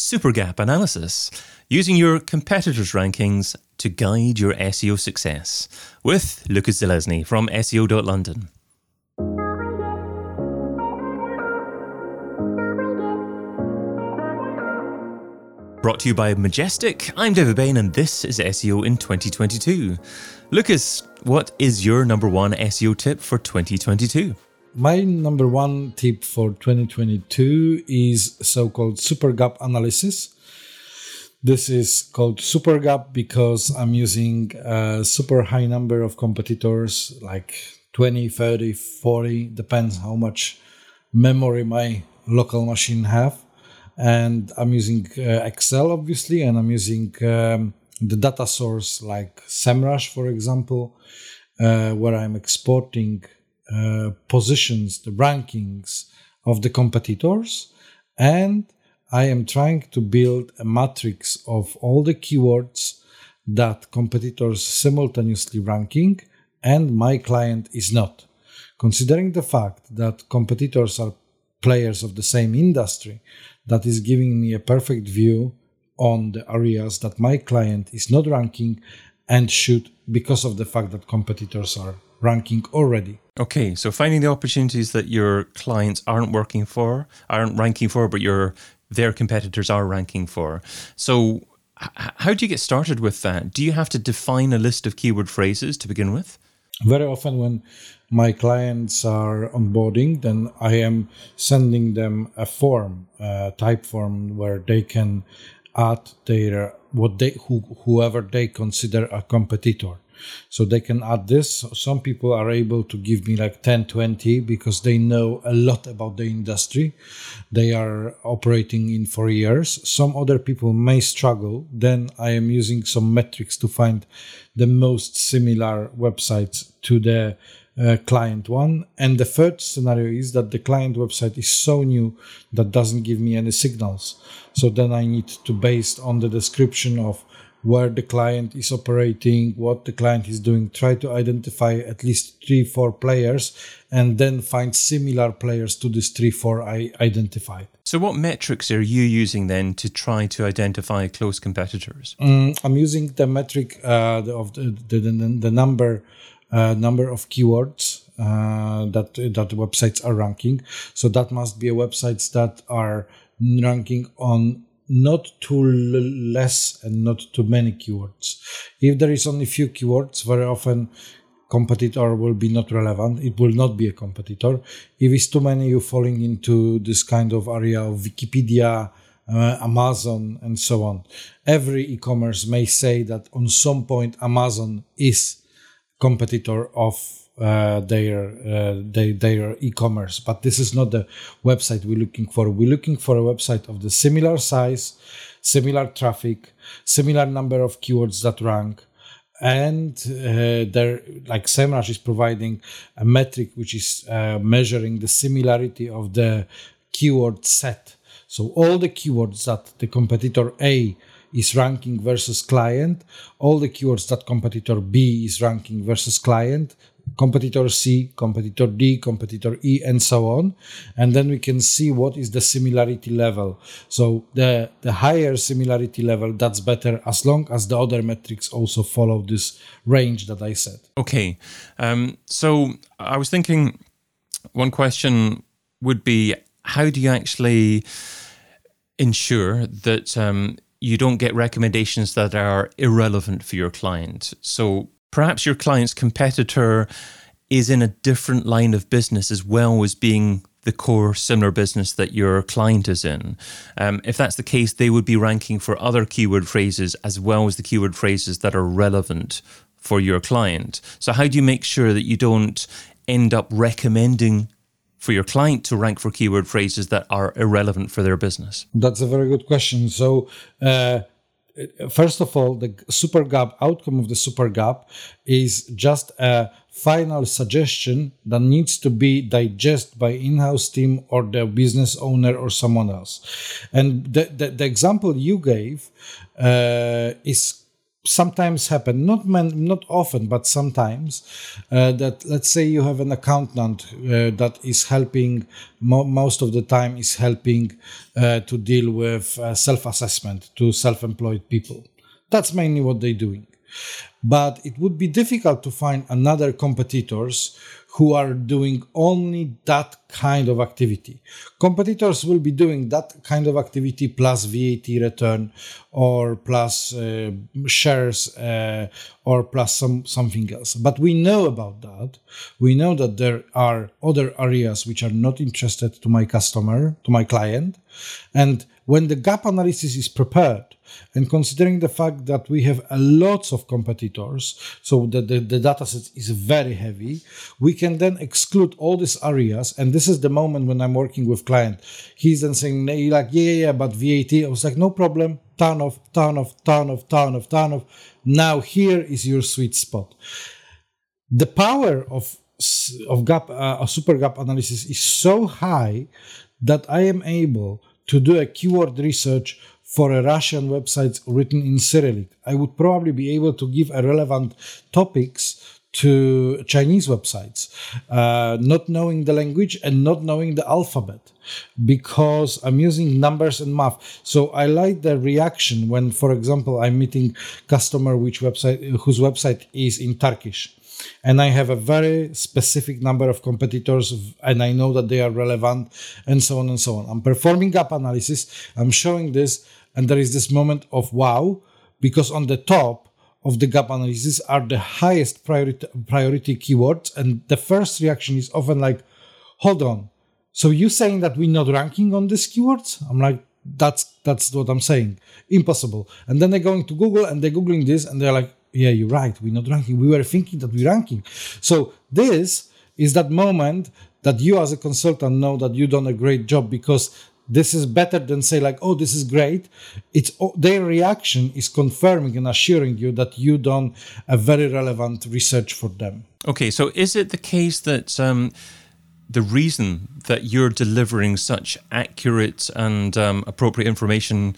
Supergap analysis, using your competitors' rankings to guide your SEO success, with Lukasz Zelezny from SEO.London. Brought to you by Majestic, I'm David Bain, and this is SEO in 2022. Lukasz, what is your number one SEO tip for 2022? My number one tip for 2022 is so-called super gap analysis. This is called super gap because I'm using a super high number of competitors, like 20, 30, 40, depends how much memory my local machine have. And I'm using uh, Excel, obviously, and I'm using um, the data source like SEMrush, for example, uh, where I'm exporting uh, positions, the rankings of the competitors, and I am trying to build a matrix of all the keywords that competitors simultaneously ranking and my client is not. Considering the fact that competitors are players of the same industry, that is giving me a perfect view on the areas that my client is not ranking and should because of the fact that competitors are ranking already. Okay, so finding the opportunities that your clients aren't working for, aren't ranking for, but your their competitors are ranking for. So h- how do you get started with that? Do you have to define a list of keyword phrases to begin with? Very often when my clients are onboarding, then I am sending them a form, a Typeform where they can add their what they who, whoever they consider a competitor so they can add this some people are able to give me like 10 20 because they know a lot about the industry they are operating in for years some other people may struggle then i am using some metrics to find the most similar websites to the uh, client one. And the third scenario is that the client website is so new that doesn't give me any signals. So then I need to, based on the description of where the client is operating, what the client is doing, try to identify at least three, four players, and then find similar players to these three, four I identified. So, what metrics are you using then to try to identify close competitors? Mm, I'm using the metric uh, of the, the, the, the number uh, number of keywords uh, that that websites are ranking. So that must be a websites that are ranking on not too less and not too many keywords. If there is only few keywords, very often competitor will be not relevant. It will not be a competitor. If it's too many, you're falling into this kind of area of Wikipedia, uh, Amazon, and so on. Every e-commerce may say that on some point Amazon is competitor of uh, their, uh, their their e-commerce. But this is not the website we're looking for. We're looking for a website of the similar size, similar traffic, similar number of keywords that rank, and uh, there like SEMrush is providing a metric which is uh, measuring the similarity of the keyword set. So all the keywords that the competitor A is ranking versus client, all the keywords that competitor B is ranking versus client, competitor C, competitor D, competitor E, and so on. And then we can see what is the similarity level. So the, the higher similarity level, that's better as long as the other metrics also follow this range that I said. Okay. Um, so I was thinking one question would be how do you actually ensure that um, you don't get recommendations that are irrelevant for your client. So perhaps your client's competitor is in a different line of business as well as being the core similar business that your client is in. Um, if that's the case, they would be ranking for other keyword phrases as well as the keyword phrases that are relevant for your client. So, how do you make sure that you don't end up recommending for your client to rank for keyword phrases that are irrelevant for their business? That's a very good question. So, uh, first of all, the super gap outcome of the super gap is just a final suggestion that needs to be digested by in-house team or the business owner or someone else. And the, the, the example you gave uh, is sometimes happen not man, not often but sometimes uh, that let's say you have an accountant uh, that is helping mo- most of the time is helping uh, to deal with uh, self-assessment to self-employed people. That's mainly what they're doing. But it would be difficult to find another competitors who are doing only that kind of activity. Competitors will be doing that kind of activity plus VAT return or plus uh, shares uh, or plus some something else. But we know about that. We know that there are other areas which are not interested to my customer, to my client. And when the gap analysis is prepared, and considering the fact that we have a lots of competitors, so that the, the data set is very heavy, we can then exclude all these areas. And this is the moment when I'm working with client. He's then saying, like, yeah, yeah, but VAT. I was like, no problem. Turn off, turn off, turn off, turn off, turn off. Now here is your sweet spot. The power of of gap, uh, super gap analysis is so high that I am able to do a keyword research for a Russian website written in Cyrillic. I would probably be able to give a relevant topics to Chinese websites, uh, not knowing the language and not knowing the alphabet because I'm using numbers and math. So I like the reaction when, for example, I'm meeting customer which website whose website is in Turkish and I have a very specific number of competitors and I know that they are relevant and so on and so on. I'm performing gap analysis, I'm showing this, and there is this moment of wow, because on the top of the gap analysis are the highest priority, priority keywords, and the first reaction is often like, hold on, so you saying that we're not ranking on these keywords? I'm like, that's that's what I'm saying. Impossible. And then they're going to Google and they're googling this and they're like, yeah, you're right. We're not ranking. We were thinking that we're ranking. So this is that moment that you as a consultant know that you've done a great job because this is better than say like, oh, this is great. It's their reaction is confirming and assuring you that you done a very relevant research for them. Okay, so is it the case that um, the reason that you're delivering such accurate and um, appropriate information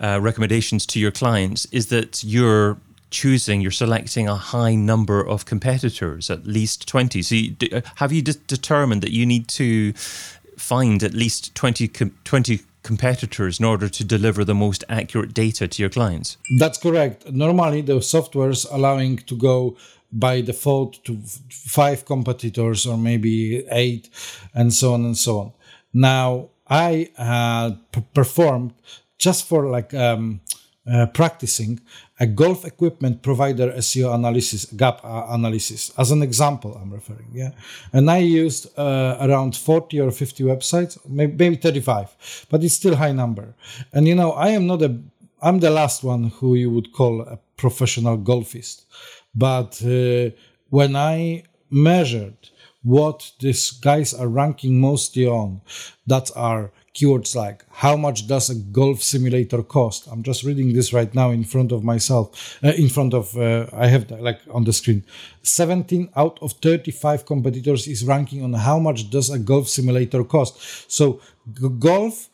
uh, recommendations to your clients is that you're choosing, you're selecting a high number of competitors, at least 20. So, you, uh, have you de- determined that you need to find at least 20, com- 20 competitors in order to deliver the most accurate data to your clients? That's correct. Normally, the software's allowing to go by default to five competitors or maybe eight, and so on and so on. Now, I uh, p- performed just for like um, uh, practicing a golf equipment provider SEO analysis, gap uh, analysis, as an example, I'm referring. Yeah. And I used uh, around 40 or 50 websites, maybe, maybe 35, but it's still high number. And, you know, I am not a, I'm the last one who you would call a professional golfist. But uh, when I measured what these guys are ranking mostly on, that are keywords like how much does a golf simulator cost? I'm just reading this right now in front of myself uh, in front of uh, i have like on the screen. 17 out of 35 competitors is ranking on how much does a golf simulator cost. So golf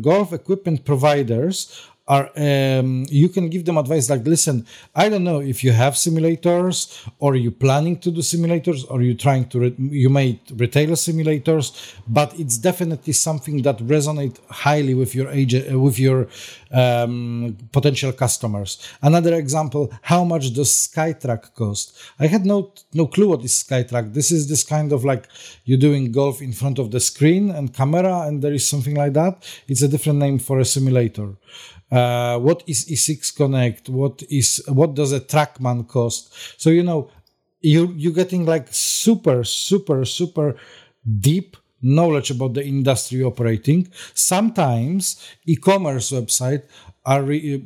golf equipment providers are um, you can give them advice like listen i don't know if you have simulators or you planning to do simulators or you trying to re- you made retailer simulators but it's definitely something that resonate highly with your age uh, with your um, potential customers. Another example how much does SkyTrak cost? I had no no clue what is SkyTrak. This is this kind of like you're doing golf in front of the screen and camera and there is something like that. It's a different name for a simulator uh, what is E6 Connect? What is what does a TrackMan cost? So you know, you you're getting like super, super, super deep knowledge about the industry operating. Sometimes e-commerce website are re-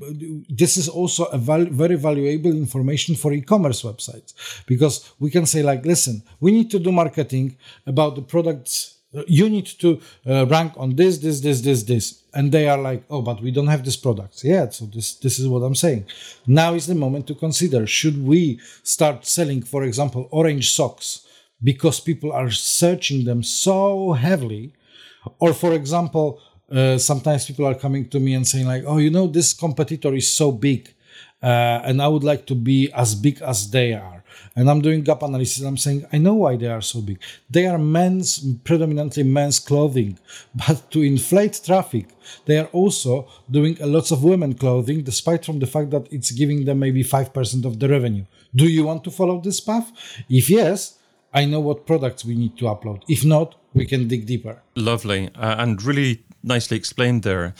this is also a val- very valuable information for e-commerce websites because we can say like listen we need to do marketing about the products you need to uh, rank on this this this this this. And they are like oh but we don't have this product yet so this this is what i'm saying. Now is the moment to consider should we start selling for example orange socks because people are searching them so heavily? Or for example uh, sometimes people are coming to me and saying like oh you know this competitor is so big uh, and I would like to be as big as they are. And I'm doing gap analysis. I'm saying, I know why they are so big. They are men's, predominantly men's clothing. But to inflate traffic, they are also doing a lots of women clothing, despite from the fact that it's giving them maybe 5% of the revenue. Do you want to follow this path? If yes, I know what products we need to upload. If not, we can dig deeper. Lovely. Uh, and really nicely explained there.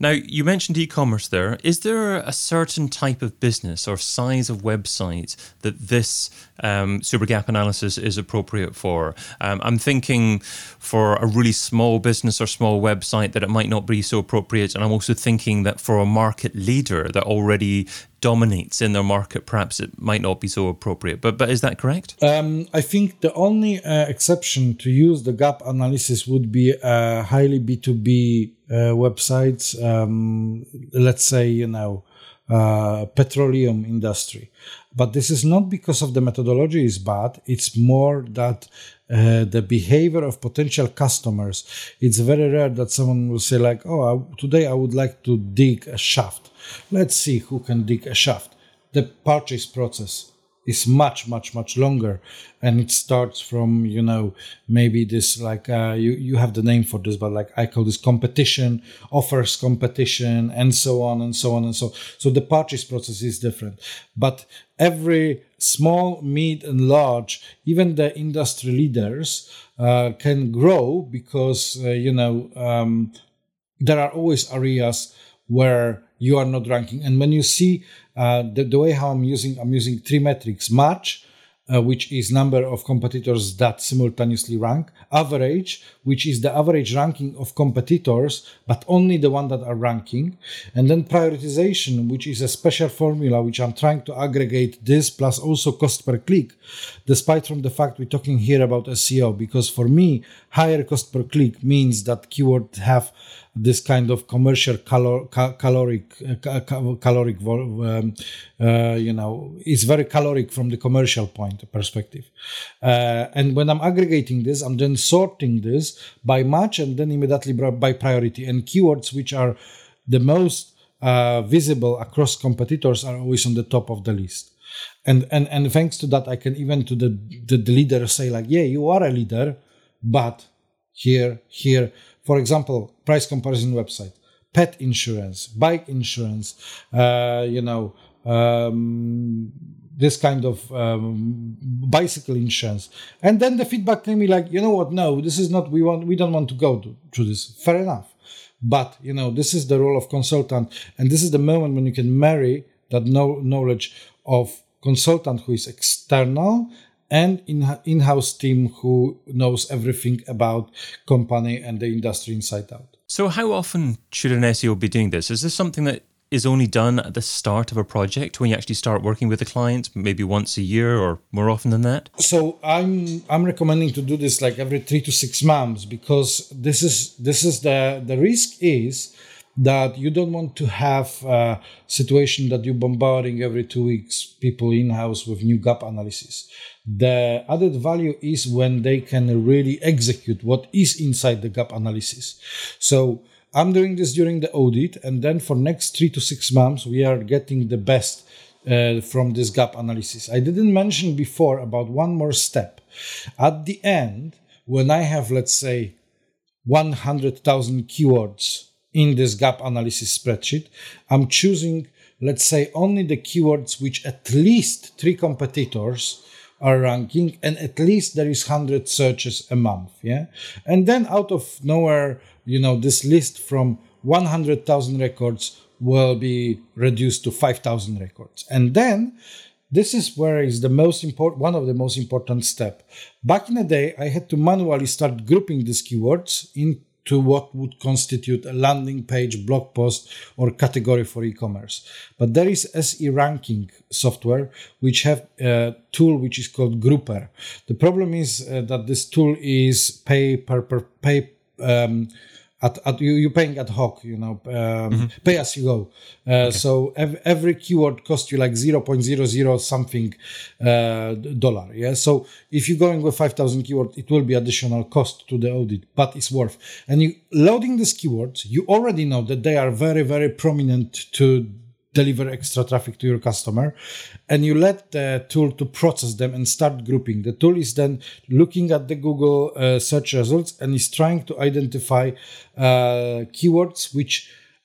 Now, you mentioned e commerce there. Is there a certain type of business or size of website that this um, super gap analysis is appropriate for? Um, I'm thinking for a really small business or small website that it might not be so appropriate. And I'm also thinking that for a market leader that already dominates in their market, perhaps it might not be so appropriate. But but is that correct? Um, I think the only uh, exception to use the gap analysis would be uh, highly B two B uh, websites. Um, let's say you know uh, petroleum industry, but this is not because of the methodology is bad. It's more that. Uh, the behavior of potential customers it's very rare that someone will say like oh I, today i would like to dig a shaft Let's see who can dig a shaft. The purchase process is much much much longer and it starts from you know maybe this like uh, you you have the name for this but like i call this competition offers competition and so on and so on and so on. so the purchase process is different but every small mid and large even the industry leaders uh, can grow because uh, you know um, there are always areas where you are not ranking. And when you see uh, the, the way how I'm using, I'm using three metrics: match, uh, which is number of competitors that simultaneously rank, average, which is the average ranking of competitors, but only the one that are ranking, and then prioritization, which is a special formula which I'm trying to aggregate this plus also cost per click, despite from the fact we're talking here about SEO, because for me, higher cost per click means that keyword have this kind of commercial calor, caloric uh, caloric um, uh, you know is very caloric from the commercial point perspective. Uh, and when i'm aggregating this i'm then sorting this by match and then immediately by priority. And keywords which are the most uh, visible across competitors are always on the top of the list. And and and thanks to that i can even to the the, the leader say like yeah you are a leader but here here for example, price comparison website, pet insurance, bike insurance, uh, you know, um, this kind of um, bicycle insurance. And then the feedback came me like, you know what? No, this is not. We want. We don't want to go to, through this. Fair enough. But you know, this is the role of consultant, and this is the moment when you can marry that knowledge of consultant who is external and in in-house team who knows everything about company and the industry inside out. So how often should an SEO be doing this? Is this something that is only done at the start of a project when you actually start working with a client, maybe once a year or more often than that? So I'm I'm recommending to do this like every three to six months because this is this is the the risk is that you don't want to have a situation that you're bombarding every two weeks people in house with new gap analysis. The added value is when they can really execute what is inside the gap analysis. So I'm doing this during the audit, and then for next three to six months, we are getting the best uh, from this gap analysis. I didn't mention before about one more step. At the end, when I have, let's say, 100,000 keywords in this gap analysis spreadsheet, I'm choosing, let's say, only the keywords which at least three competitors are ranking and at least there is 100 searches a month yeah? And then out of nowhere you know this list from 100000 records will be reduced to 5000 records. And then this is where is the most important one of the most important step. Back in the day i had to manually start grouping these keywords in to what would constitute a landing page, blog post, or category for e-commerce. But there is SE ranking software which have a tool which is called Grouper. The problem is uh, that this tool is pay per, per pay um, at, at you, you're paying ad hoc, you know, um, mm-hmm. pay as you go. Uh, okay. So ev- every keyword costs you like 0.00 something uh, dollar. Yeah. So if you're going with 5,000 keywords, it will be additional cost to the audit, but it's worth. And you loading these keywords, you already know that they are very, very prominent to deliver extra traffic to your customer and you let the tool to process them and start grouping. The tool is then looking at the google uh, search results and is trying to identify uh, keywords which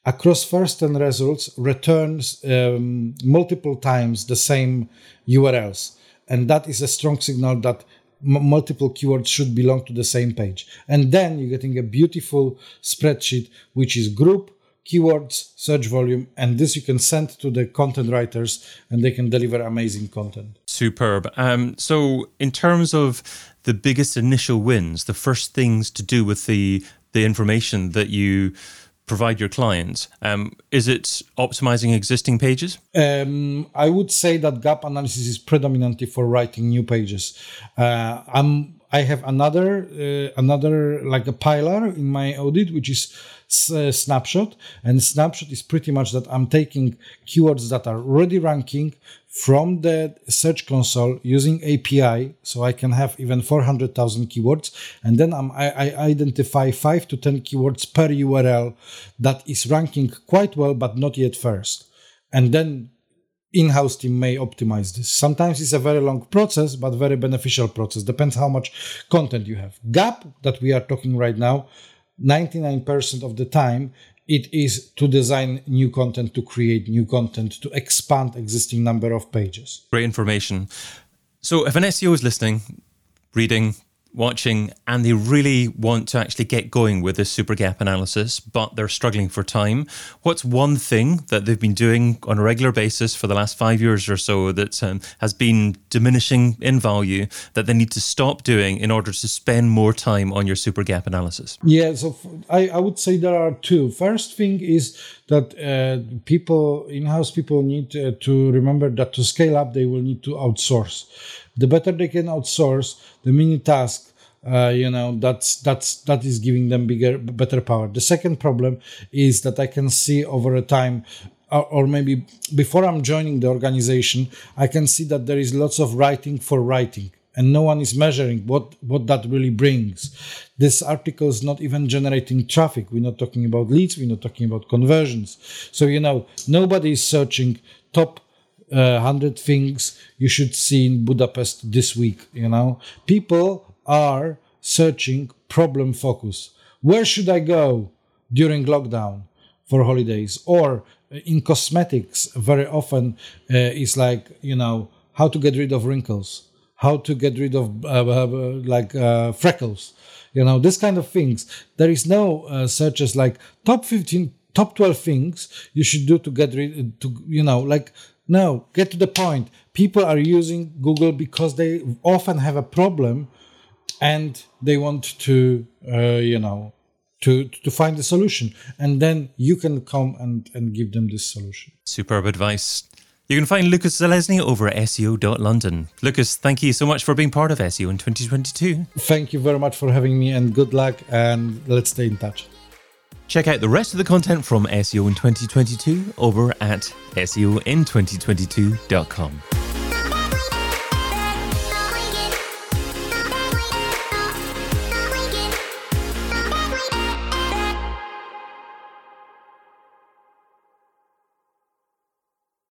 across first and results returns um, multiple times the same urls and that is a strong signal that multiple keywords should belong to the same page. And then you're getting a beautiful spreadsheet which is group keywords, search volume, and this you can send to the content writers and they can deliver amazing content. Superb. Um, so, in terms of the biggest initial wins, the first things to do with the the information that you provide your clients, um, is it optimizing existing pages? Um, I would say that gap analysis is predominantly for writing new pages. Uh, I'm I have another uh, another like a pillar in my audit, which is uh, snapshot. And snapshot is pretty much that i'm taking keywords that are already ranking from the search console using api so i can have even 400000 keywords. And then I'm, I, I identify 5 to 10 keywords per url that is ranking quite well but not yet first. And then in-house team may optimize this. Sometimes it's a very long process but very beneficial process. Depends how much content you have. Gap that we are talking right now 99% of the time it is to design new content to create new content to expand existing number of pages. Great information. So if an seo is listening reading watching and they really want to actually get going with this super gap analysis, but they're struggling for time, what's one thing that they've been doing on a regular basis for the last five years or so that um, has been diminishing in value that they need to stop doing in order to spend more time on your super gap analysis? Yeah, so I, I would say there are two. First thing is that uh, people, in house people, need uh, to remember that to scale up, they will need to outsource the better they can outsource the mini task uh, you know that's that's that is giving them bigger better power. The second problem is that i can see over a time or, or maybe before i'm joining the organization i can see that there is lots of writing for writing and no one is measuring what what that really brings. This article is not even generating traffic. We're not talking about leads. We're not talking about conversions. So you know nobody is searching top uh, 100 things you should see in Budapest this week. You know, people are searching problem focus. Where should I go during lockdown for holidays? Or uh, in cosmetics, very often uh, it's like, you know, how to get rid of wrinkles, how to get rid of uh, uh, like uh, freckles, you know, this kind of things. There is no uh, searches like top 15 top 12 things you should do to get rid to you know like no, get to the point. People are using Google because they often have a problem and they want to, uh, you know, to, to find a solution. And then you can come and, and give them this solution. Superb advice. You can find Lukasz Zelezny over at SEO.London. Lukasz, thank you so much for being part of SEO in 2022. Thank you very much for having me and good luck and let's stay in touch. Check out the rest of the content from SEO in 2022 over at SEOin2022.com.